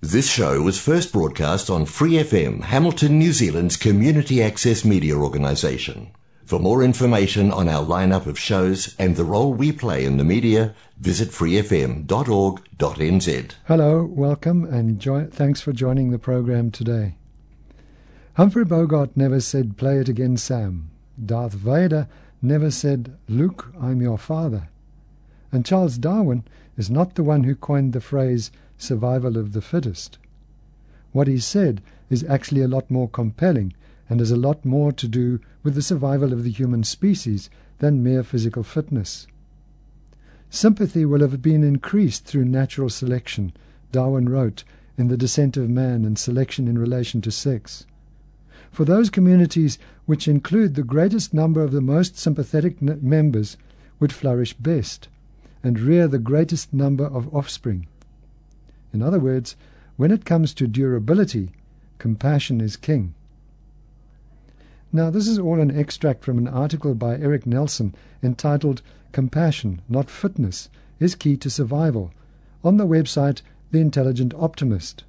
This show was first broadcast on Free FM, Hamilton, New Zealand's community access media organisation. For more information on our lineup of shows and the role we play in the media, visit freefm.org.nz. Hello, welcome, and thanks for joining the program today. Humphrey Bogart never said, Play it again, Sam. Darth Vader never said, Luke, I'm your father. And Charles Darwin is not the one who coined the phrase survival of the fittest. What he said is actually a lot more compelling and has a lot more to do with the survival of the human species than mere physical fitness. Sympathy will have been increased through natural selection, Darwin wrote in The Descent of Man and Selection in Relation to Sex. For those communities which include the greatest number of the most sympathetic members would flourish best and rear the greatest number of offspring. In other words, when it comes to durability, compassion is king. Now, this is all an extract from an article by Eric Nelson entitled Compassion, Not Fitness, is Key to Survival on the website The Intelligent Optimist.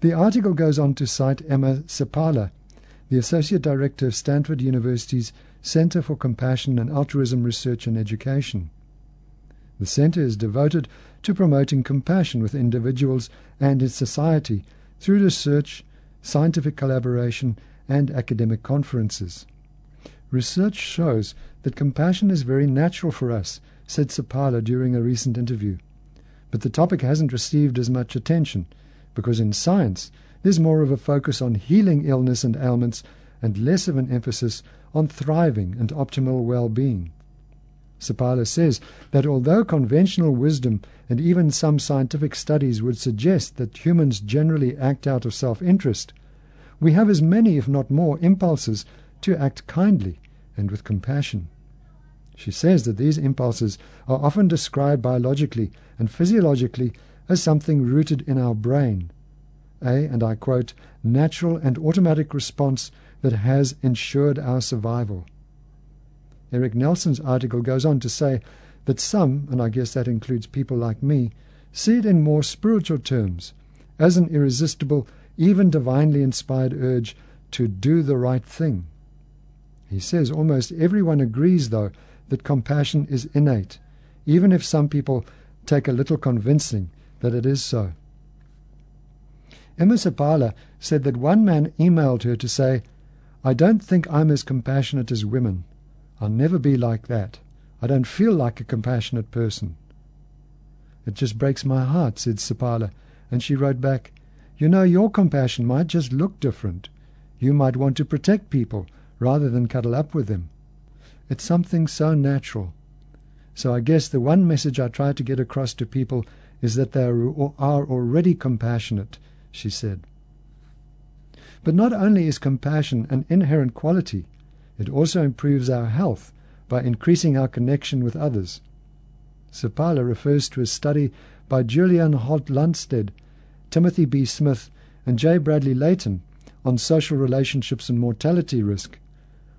The article goes on to cite Emma Seppala, the Associate Director of Stanford University's Center for Compassion and Altruism Research and Education. The center is devoted to promoting compassion with individuals and in society through research, scientific collaboration, and academic conferences. Research shows that compassion is very natural for us, said Seppala during a recent interview. But the topic hasn't received as much attention because in science there's more of a focus on healing illness and ailments and less of an emphasis on thriving and optimal well being. Seppala says that although conventional wisdom and even some scientific studies would suggest that humans generally act out of self interest, we have as many, if not more, impulses to act kindly and with compassion. She says that these impulses are often described biologically and physiologically as something rooted in our brain, a, and I quote, natural and automatic response that has ensured our survival. Eric Nelson's article goes on to say that some, and I guess that includes people like me, see it in more spiritual terms, as an irresistible, even divinely inspired urge to do the right thing. He says almost everyone agrees, though, that compassion is innate, even if some people take a little convincing that it is so. Emma Seppala said that one man emailed her to say, I don't think I'm as compassionate as women. I'll never be like that. I don't feel like a compassionate person. It just breaks my heart, said Seppala, and she wrote back, You know, your compassion might just look different. You might want to protect people rather than cuddle up with them. It's something so natural. So I guess the one message I try to get across to people is that they are already compassionate, she said. But not only is compassion an inherent quality, it also improves our health by increasing our connection with others. Seppala refers to a study by Julianne Holt Lunstad, Timothy B. Smith, and J. Bradley Layton on social relationships and mortality risk,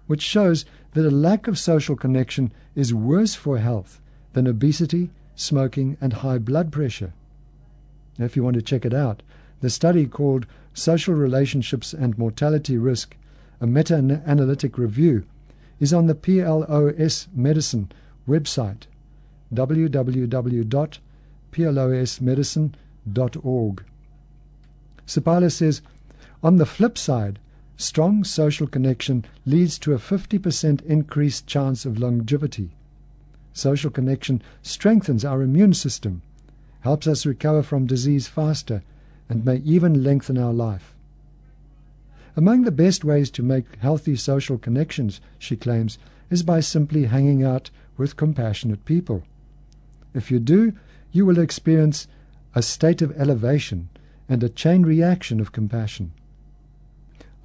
which shows that a lack of social connection is worse for health than obesity, smoking, and high blood pressure. If you want to check it out, the study called Social Relationships and Mortality Risk a meta analytic review, is on the PLOS Medicine website www.plosmedicine.org. Seppala says, on the flip side, strong social connection leads to a 50% increased chance of longevity. Social connection strengthens our immune system, helps us recover from disease faster, and may even lengthen our life. Among the best ways to make healthy social connections, she claims, is by simply hanging out with compassionate people. If you do, you will experience a state of elevation and a chain reaction of compassion.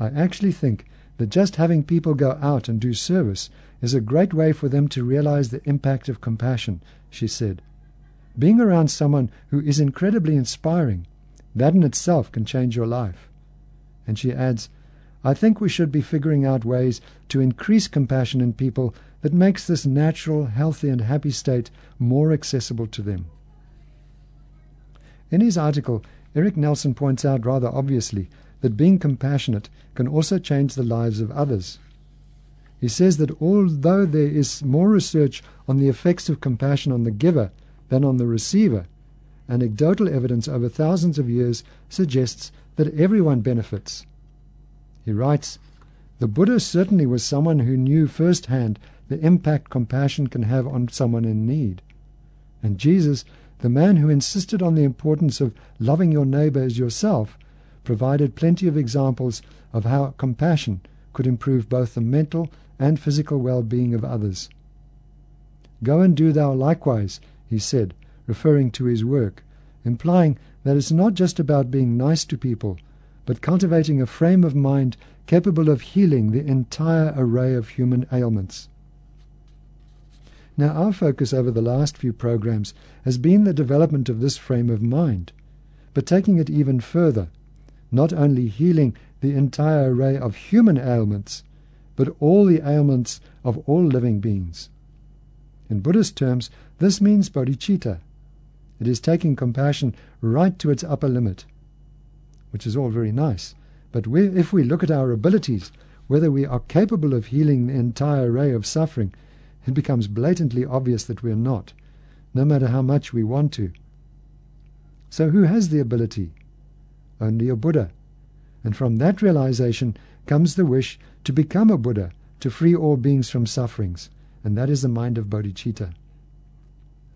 I actually think that just having people go out and do service is a great way for them to realize the impact of compassion, she said. Being around someone who is incredibly inspiring, that in itself can change your life. And she adds, I think we should be figuring out ways to increase compassion in people that makes this natural, healthy, and happy state more accessible to them. In his article, Eric Nelson points out rather obviously that being compassionate can also change the lives of others. He says that although there is more research on the effects of compassion on the giver than on the receiver, anecdotal evidence over thousands of years suggests that everyone benefits. He writes, The Buddha certainly was someone who knew firsthand the impact compassion can have on someone in need. And Jesus, the man who insisted on the importance of loving your neighbor as yourself, provided plenty of examples of how compassion could improve both the mental and physical well being of others. Go and do thou likewise, he said, referring to his work, implying that it's not just about being nice to people, but cultivating a frame of mind capable of healing the entire array of human ailments. Now, our focus over the last few programs has been the development of this frame of mind, but taking it even further, not only healing the entire array of human ailments, but all the ailments of all living beings. In Buddhist terms, this means bodhicitta. It is taking compassion right to its upper limit, which is all very nice. But if we look at our abilities, whether we are capable of healing the entire array of suffering, it becomes blatantly obvious that we are not, no matter how much we want to. So, who has the ability? Only a Buddha. And from that realization comes the wish to become a Buddha, to free all beings from sufferings, and that is the mind of bodhicitta.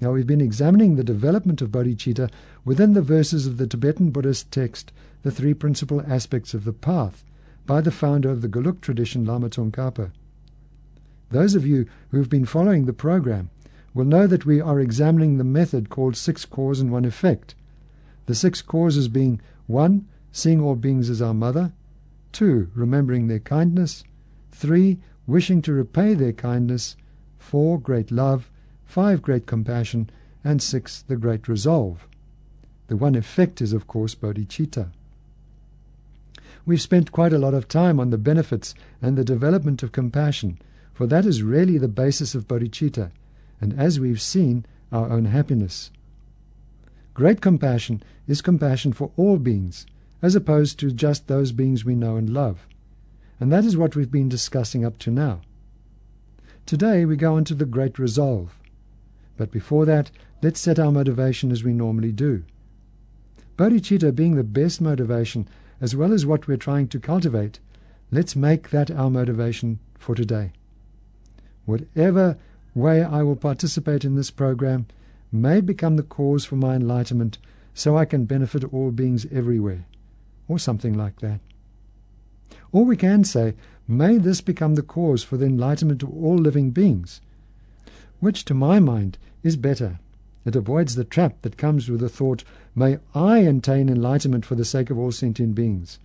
Now, we've been examining the development of bodhicitta within the verses of the Tibetan Buddhist text, The Three Principal Aspects of the Path, by the founder of the Geluk tradition, Lama Tsongkhapa. Those of you who have been following the program will know that we are examining the method called six cause and one effect. The six causes being 1. Seeing all beings as our mother, 2. Remembering their kindness. 3. Wishing to repay their kindness. 4. Great love. 5. Great compassion. And 6. The great resolve. The one effect is, of course, bodhicitta. We've spent quite a lot of time on the benefits and the development of compassion, for that is really the basis of bodhicitta, and as we've seen, our own happiness. Great compassion is compassion for all beings, as opposed to just those beings we know and love. And that is what we've been discussing up to now. Today we go on to the great resolve. But before that, let's set our motivation as we normally do. Bodhicitta being the best motivation, as well as what we're trying to cultivate, let's make that our motivation for today. Whatever way I will participate in this program may become the cause for my enlightenment so I can benefit all beings everywhere or something like that. Or we can say, may this become the cause for the enlightenment of all living beings, which to my mind is better. It avoids the trap that comes with the thought, may I attain enlightenment for the sake of all sentient beings.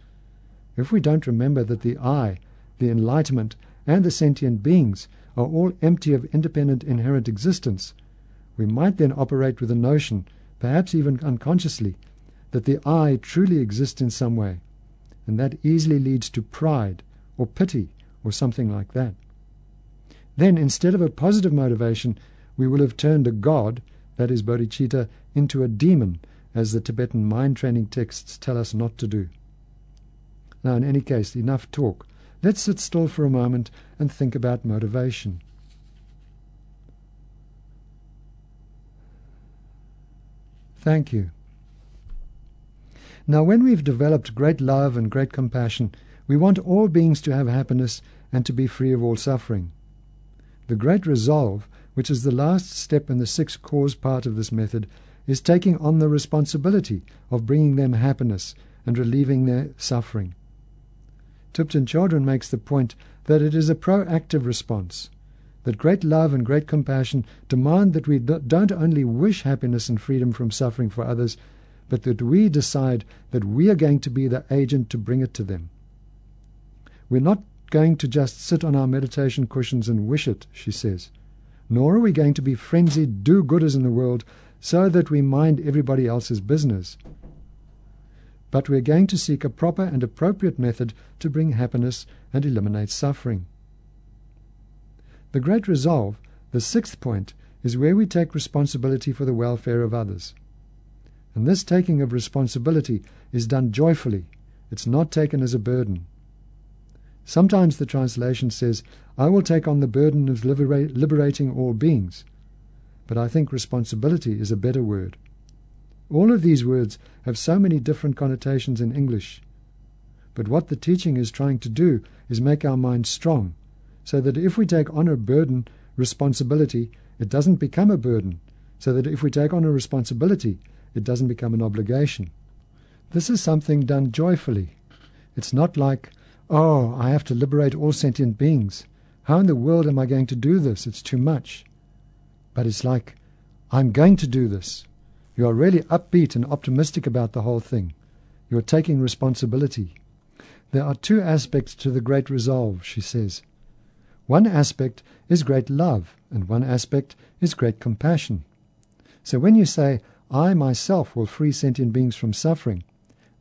If we don't remember that the I, the enlightenment, and the sentient beings are all empty of independent inherent existence, we might then operate with the notion, perhaps even unconsciously, that the I truly exists in some way, and that easily leads to pride or pity or something like that. Then, instead of a positive motivation, we will have turned a god, that is bodhicitta, into a demon, as the Tibetan mind training texts tell us not to do. Now, in any case, enough talk. Let's sit still for a moment and think about motivation. Thank you. Now, when we've developed great love and great compassion, we want all beings to have happiness and to be free of all suffering. The great resolve, which is the last step in the six cause part of this method, is taking on the responsibility of bringing them happiness and relieving their suffering. Thubten Chodron makes the point that it is a proactive response, that great love and great compassion demand that we don't only wish happiness and freedom from suffering for others, but that we decide that we are going to be the agent to bring it to them. We're not going to just sit on our meditation cushions and wish it, she says, nor are we going to be frenzied do gooders in the world so that we mind everybody else's business. But we're going to seek a proper and appropriate method to bring happiness and eliminate suffering. The great resolve, the sixth point, is where we take responsibility for the welfare of others. And this taking of responsibility is done joyfully. It's not taken as a burden. Sometimes the translation says, I will take on the burden of libera- liberating all beings. But I think responsibility is a better word. All of these words have so many different connotations in English. But what the teaching is trying to do is make our minds strong, so that if we take on a burden, responsibility, it doesn't become a burden, so that if we take on a responsibility, it doesn't become an obligation. This is something done joyfully. It's not like, oh, I have to liberate all sentient beings. How in the world am I going to do this? It's too much. But it's like, I'm going to do this. You are really upbeat and optimistic about the whole thing. You're taking responsibility. There are two aspects to the great resolve, she says. One aspect is great love, and one aspect is great compassion. So when you say, I myself will free sentient beings from suffering,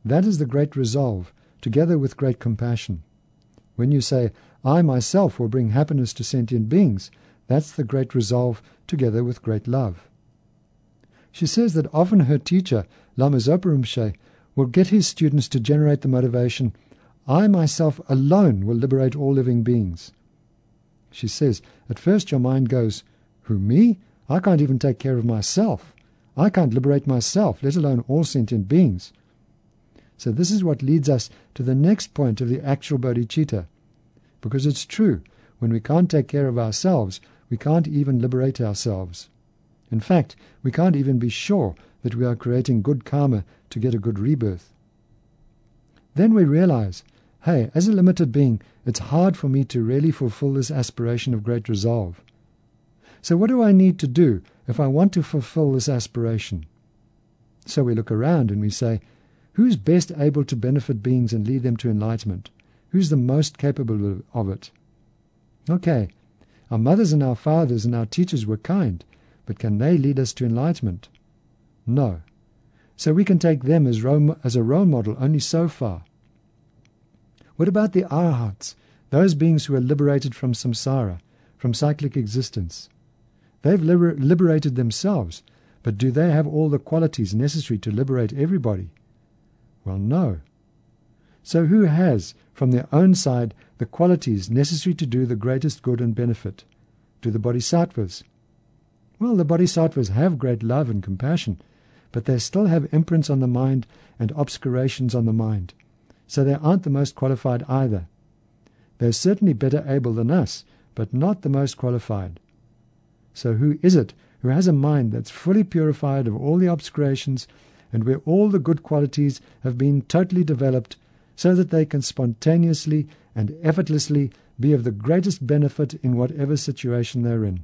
that is the great resolve, together with great compassion. When you say, I myself will bring happiness to sentient beings, that's the great resolve, together with great love. She says that often her teacher, Lama Zopa Rinpoche, will get his students to generate the motivation, I myself alone will liberate all living beings. She says, at first your mind goes, Who, me? I can't even take care of myself. I can't liberate myself, let alone all sentient beings. So this is what leads us to the next point of the actual bodhicitta. Because it's true, when we can't take care of ourselves, we can't even liberate ourselves. In fact, we can't even be sure that we are creating good karma to get a good rebirth. Then we realize, hey, as a limited being, it's hard for me to really fulfill this aspiration of great resolve. So what do I need to do if I want to fulfill this aspiration? So we look around and we say, Who's best able to benefit beings and lead them to enlightenment? Who's the most capable of it? Okay, our mothers and our fathers and our teachers were kind, but can they lead us to enlightenment? No. So we can take them as, role, as a role model only so far. What about the arhats, those beings who are liberated from samsara, from cyclic existence? They've liber- liberated themselves, but do they have all the qualities necessary to liberate everybody? Well, no. So who has, from their own side, the qualities necessary to do the greatest good and benefit? Do the bodhisattvas? Well, the bodhisattvas have great love and compassion, but they still have imprints on the mind and obscurations on the mind. So they aren't the most qualified either. They're certainly better able than us, but not the most qualified. So who is it who has a mind that's fully purified of all the obscurations and where all the good qualities have been totally developed so that they can spontaneously and effortlessly be of the greatest benefit in whatever situation they're in.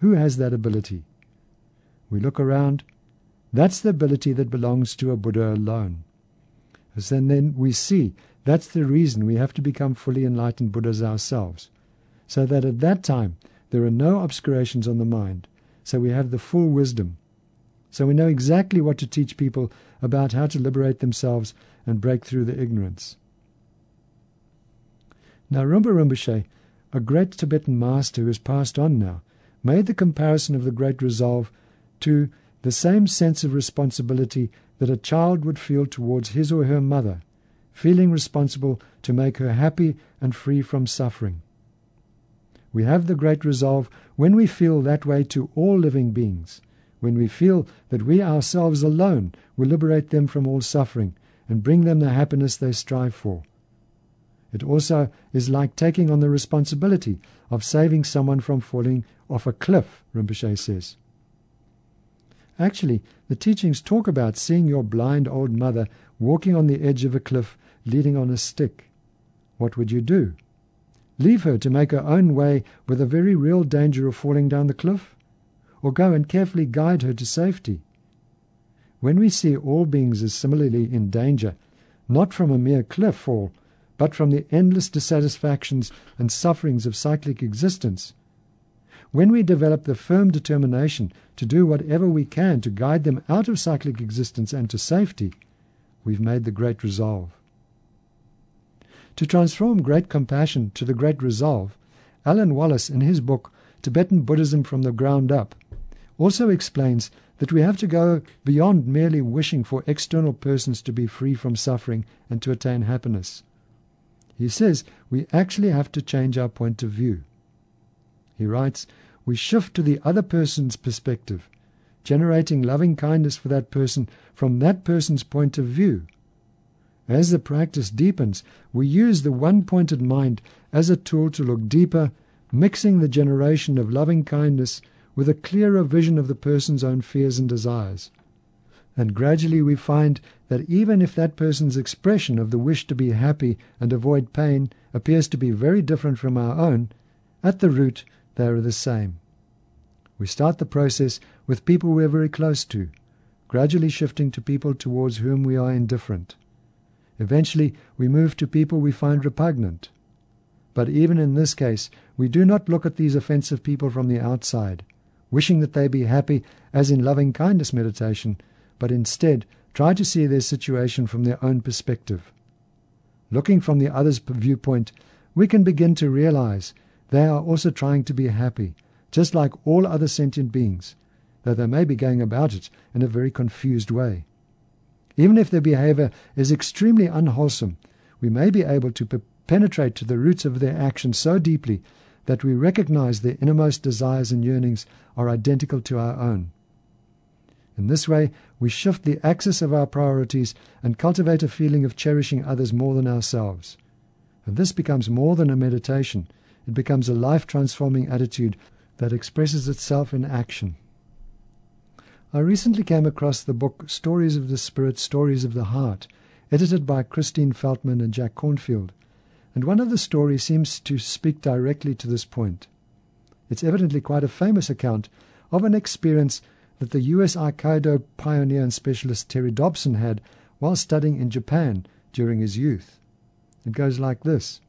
Who has that ability? We look around. That's the ability that belongs to a Buddha alone. And then we see that's the reason we have to become fully enlightened Buddhas ourselves, so that at that time there are no obscurations on the mind, so we have the full wisdom so we know exactly what to teach people about how to liberate themselves and break through the ignorance. Now, Rumba Rinpoche, a great Tibetan master who has passed on now, made the comparison of the great resolve to the same sense of responsibility that a child would feel towards his or her mother, feeling responsible to make her happy and free from suffering. We have the great resolve when we feel that way to all living beings, when we feel that we ourselves alone will liberate them from all suffering and bring them the happiness they strive for. It also is like taking on the responsibility of saving someone from falling off a cliff, Rinpoche says. Actually, the teachings talk about seeing your blind old mother walking on the edge of a cliff leaning on a stick. What would you do? Leave her to make her own way with a very real danger of falling down the cliff? Or go and carefully guide her to safety. When we see all beings as similarly in danger, not from a mere cliff fall, but from the endless dissatisfactions and sufferings of cyclic existence, when we develop the firm determination to do whatever we can to guide them out of cyclic existence and to safety, we've made the great resolve. To transform great compassion to the great resolve, Alan Wallace, in his book Tibetan Buddhism from the Ground Up, also explains that we have to go beyond merely wishing for external persons to be free from suffering and to attain happiness. He says we actually have to change our point of view. He writes, We shift to the other person's perspective, generating loving kindness for that person from that person's point of view. As the practice deepens, we use the one pointed mind as a tool to look deeper, mixing the generation of loving kindness with a clearer vision of the person's own fears and desires. And gradually we find that even if that person's expression of the wish to be happy and avoid pain appears to be very different from our own, at the root they are the same. We start the process with people we are very close to, gradually shifting to people towards whom we are indifferent. Eventually, we move to people we find repugnant. But even in this case, we do not look at these offensive people from the outside wishing that they be happy, as in loving kindness meditation, but instead try to see their situation from their own perspective. Looking from the other's viewpoint, we can begin to realize they are also trying to be happy, just like all other sentient beings, though they may be going about it in a very confused way. Even if their behavior is extremely unwholesome, we may be able to penetrate to the roots of their actions so deeply that we recognize their innermost desires and yearnings are identical to our own. In this way, we shift the axis of our priorities and cultivate a feeling of cherishing others more than ourselves. And this becomes more than a meditation, it becomes a life transforming attitude that expresses itself in action. I recently came across the book Stories of the Spirit, Stories of the Heart, edited by Christine Feldman and Jack Kornfield and one of the stories seems to speak directly to this point. It's evidently quite a famous account of an experience that the US Aikido pioneer and specialist Terry Dobson had while studying in Japan during his youth. It goes like this.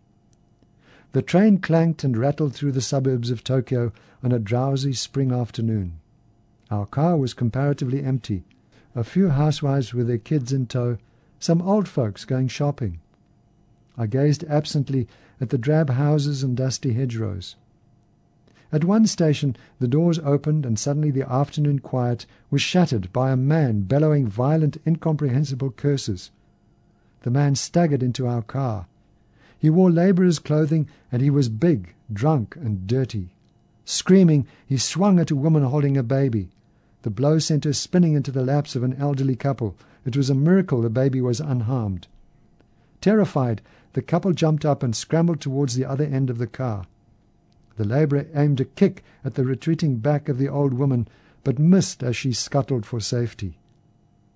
The train clanked and rattled through the suburbs of Tokyo on a drowsy spring afternoon. Our car was comparatively empty. A few housewives with their kids in tow, some old folks going shopping. I gazed absently at the drab houses and dusty hedgerows. At one station the doors opened, and suddenly the afternoon quiet was shattered by a man bellowing violent, incomprehensible curses. The man staggered into our car. He wore labourer's clothing, and he was big, drunk, and dirty. Screaming, he swung at a woman holding a baby. The blow sent her spinning into the laps of an elderly couple. It was a miracle the baby was unharmed. Terrified, the couple jumped up and scrambled towards the other end of the car. The labourer aimed a kick at the retreating back of the old woman, but missed as she scuttled for safety.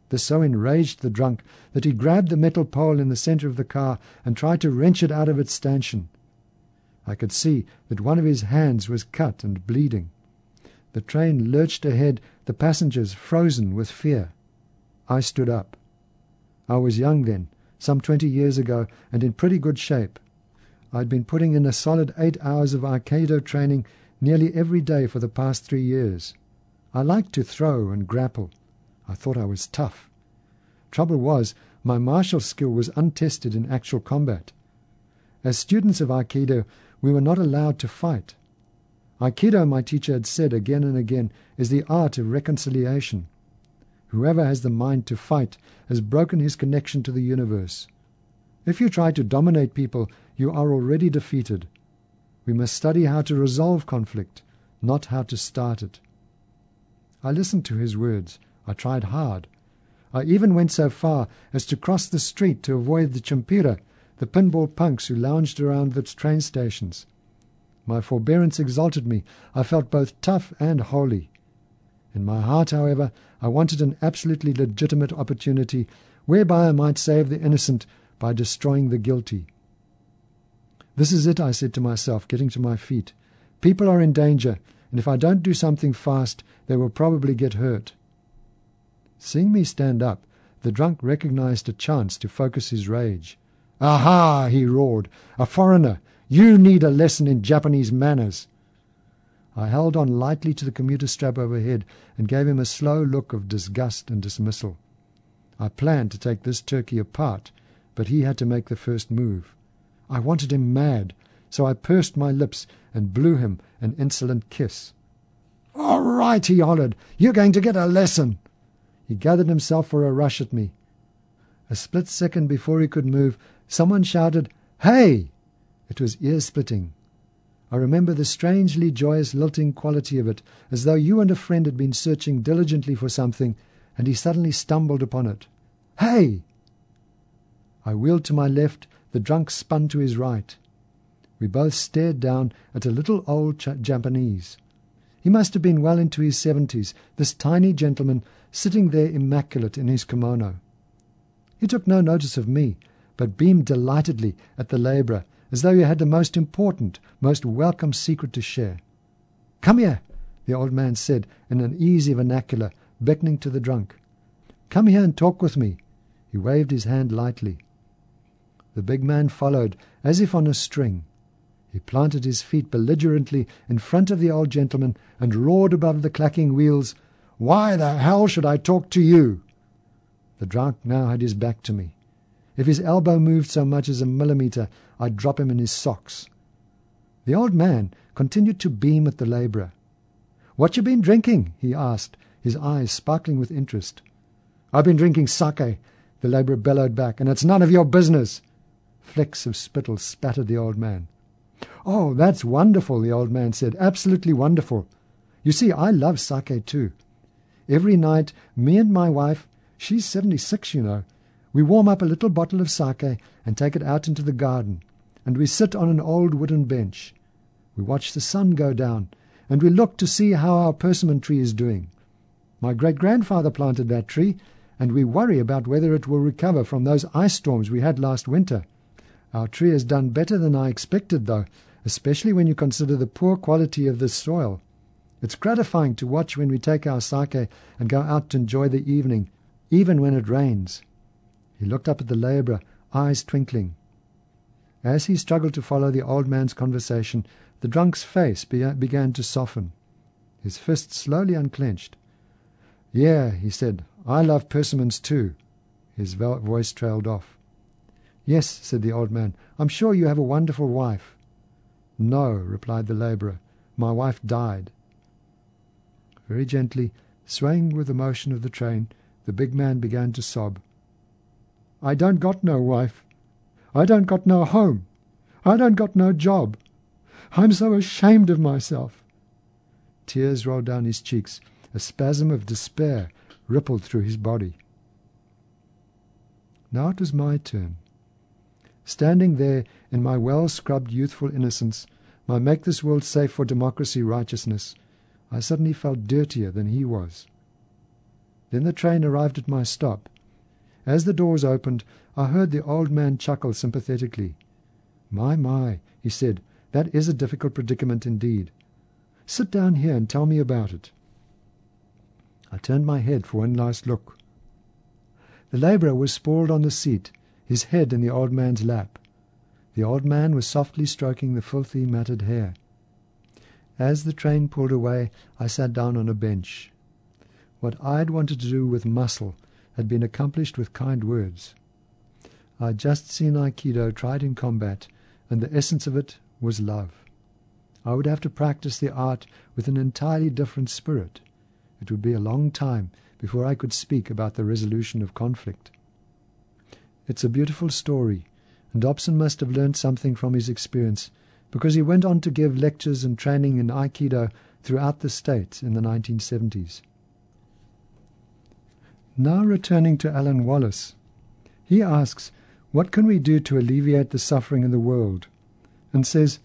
This so enraged the drunk that he grabbed the metal pole in the centre of the car and tried to wrench it out of its stanchion. I could see that one of his hands was cut and bleeding. The train lurched ahead, the passengers frozen with fear. I stood up. I was young then, some 20 years ago and in pretty good shape. I'd been putting in a solid eight hours of Aikido training nearly every day for the past three years. I liked to throw and grapple. I thought I was tough. Trouble was, my martial skill was untested in actual combat. As students of Aikido, we were not allowed to fight. Aikido, my teacher had said again and again, is the art of reconciliation. Whoever has the mind to fight has broken his connection to the universe. If you try to dominate people, you are already defeated. We must study how to resolve conflict, not how to start it. I listened to his words. I tried hard. I even went so far as to cross the street to avoid the chimpira, the pinball punks who lounged around the train stations. My forbearance exalted me. I felt both tough and holy. In my heart, however, I wanted an absolutely legitimate opportunity whereby I might save the innocent by destroying the guilty. This is it, I said to myself, getting to my feet. People are in danger, and if I don't do something fast, they will probably get hurt. Seeing me stand up, the drunk recognized a chance to focus his rage. Aha! he roared. A foreigner! You need a lesson in Japanese manners. I held on lightly to the commuter strap overhead and gave him a slow look of disgust and dismissal. I planned to take this turkey apart, but he had to make the first move. I wanted him mad, so I pursed my lips and blew him an insolent kiss. All right, he hollered. You're going to get a lesson. He gathered himself for a rush at me. A split second before he could move, someone shouted, Hey! It was ear splitting. I remember the strangely joyous lilting quality of it, as though you and a friend had been searching diligently for something, and he suddenly stumbled upon it. Hey! I wheeled to my left, the drunk spun to his right. We both stared down at a little old Japanese. He must have been well into his seventies, this tiny gentleman sitting there immaculate in his kimono. He took no notice of me, but beamed delightedly at the labourer as though he had the most important, most welcome secret to share. Come here, the old man said in an easy vernacular, beckoning to the drunk. Come here and talk with me. He waved his hand lightly. The big man followed, as if on a string. He planted his feet belligerently in front of the old gentleman and roared above the clacking wheels, Why the hell should I talk to you? The drunk now had his back to me. If his elbow moved so much as a millimetre, I'd drop him in his socks. The old man continued to beam at the labourer. What you been drinking? he asked, his eyes sparkling with interest. I've been drinking sake, the labourer bellowed back, and it's none of your business. Flecks of spittle spattered the old man. Oh, that's wonderful, the old man said. Absolutely wonderful. You see, I love sake too. Every night, me and my wife, She's 76, you know. We warm up a little bottle of sake and take it out into the garden, and we sit on an old wooden bench. We watch the sun go down, and we look to see how our persimmon tree is doing. My great grandfather planted that tree, and we worry about whether it will recover from those ice storms we had last winter. Our tree has done better than I expected, though, especially when you consider the poor quality of the soil. It's gratifying to watch when we take our sake and go out to enjoy the evening even when it rains. He looked up at the labourer, eyes twinkling. As he struggled to follow the old man's conversation, the drunk's face began to soften. His fist slowly unclenched. Yeah, he said, I love persimmons too. His voice trailed off. Yes, said the old man, I'm sure you have a wonderful wife. No, replied the labourer, my wife died. Very gently, swaying with the motion of the train, the big man began to sob. I don't got no wife. I don't got no home. I don't got no job. I'm so ashamed of myself. Tears rolled down his cheeks. A spasm of despair rippled through his body. Now it was my turn. Standing there in my well scrubbed youthful innocence, my make this world safe for democracy righteousness, I suddenly felt dirtier than he was. Then the train arrived at my stop. As the doors opened, I heard the old man chuckle sympathetically. My, my, he said, that is a difficult predicament indeed. Sit down here and tell me about it. I turned my head for one last look. The labourer was sprawled on the seat, his head in the old man's lap. The old man was softly stroking the filthy, matted hair. As the train pulled away, I sat down on a bench. What I'd wanted to do with muscle had been accomplished with kind words. I had just seen Aikido tried in combat, and the essence of it was love. I would have to practice the art with an entirely different spirit. It would be a long time before I could speak about the resolution of conflict. It's a beautiful story, and Dobson must have learned something from his experience, because he went on to give lectures and training in Aikido throughout the States in the 1970s. Now returning to Alan Wallace, he asks, What can we do to alleviate the suffering in the world? And says,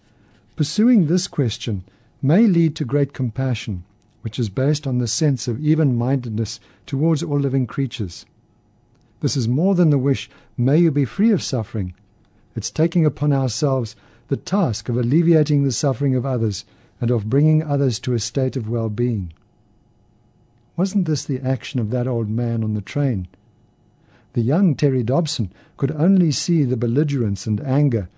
Pursuing this question may lead to great compassion, which is based on the sense of even mindedness towards all living creatures. This is more than the wish, may you be free of suffering. It's taking upon ourselves the task of alleviating the suffering of others and of bringing others to a state of well being. Wasn't this the action of that old man on the train? The young Terry Dobson could only see the belligerence and anger,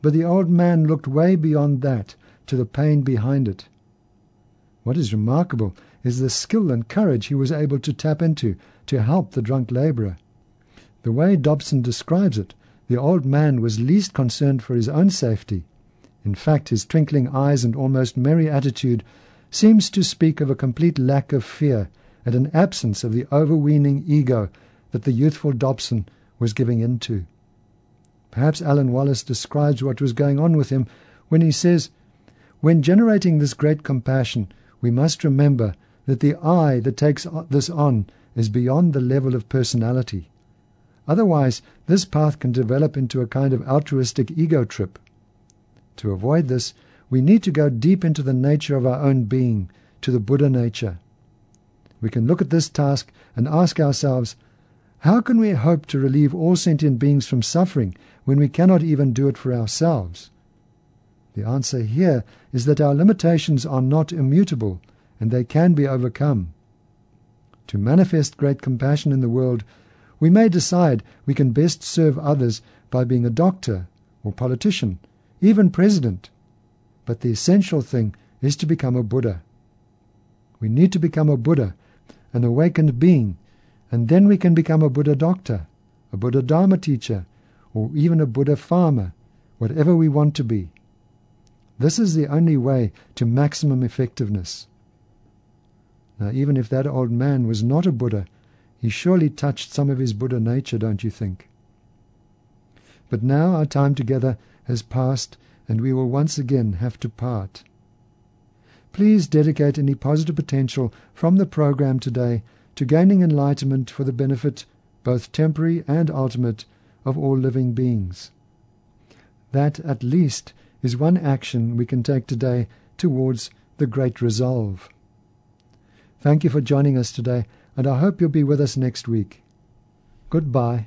but the old man looked way beyond that to the pain behind it. What is remarkable is the skill and courage he was able to tap into to help the drunk labourer. The way Dobson describes it, the old man was least concerned for his own safety. In fact, his twinkling eyes and almost merry attitude seems to speak of a complete lack of fear and an absence of the overweening ego that the youthful Dobson was giving into. Perhaps Alan Wallace describes what was going on with him when he says, When generating this great compassion, we must remember that the I that takes this on is beyond the level of personality. Otherwise, this path can develop into a kind of altruistic ego trip. To avoid this, we need to go deep into the nature of our own being, to the Buddha nature. We can look at this task and ask ourselves, how can we hope to relieve all sentient beings from suffering when we cannot even do it for ourselves? The answer here is that our limitations are not immutable and they can be overcome. To manifest great compassion in the world, we may decide we can best serve others by being a doctor or politician, even president. But the essential thing is to become a Buddha. We need to become a Buddha, an awakened being, and then we can become a Buddha doctor, a Buddha Dharma teacher, or even a Buddha farmer, whatever we want to be. This is the only way to maximum effectiveness. Now, even if that old man was not a Buddha, he surely touched some of his Buddha nature, don't you think? But now our time together has passed, and we will once again have to part. Please dedicate any positive potential from the program today to gaining enlightenment for the benefit, both temporary and ultimate, of all living beings. That, at least, is one action we can take today towards the great resolve. Thank you for joining us today, and I hope you'll be with us next week. Goodbye.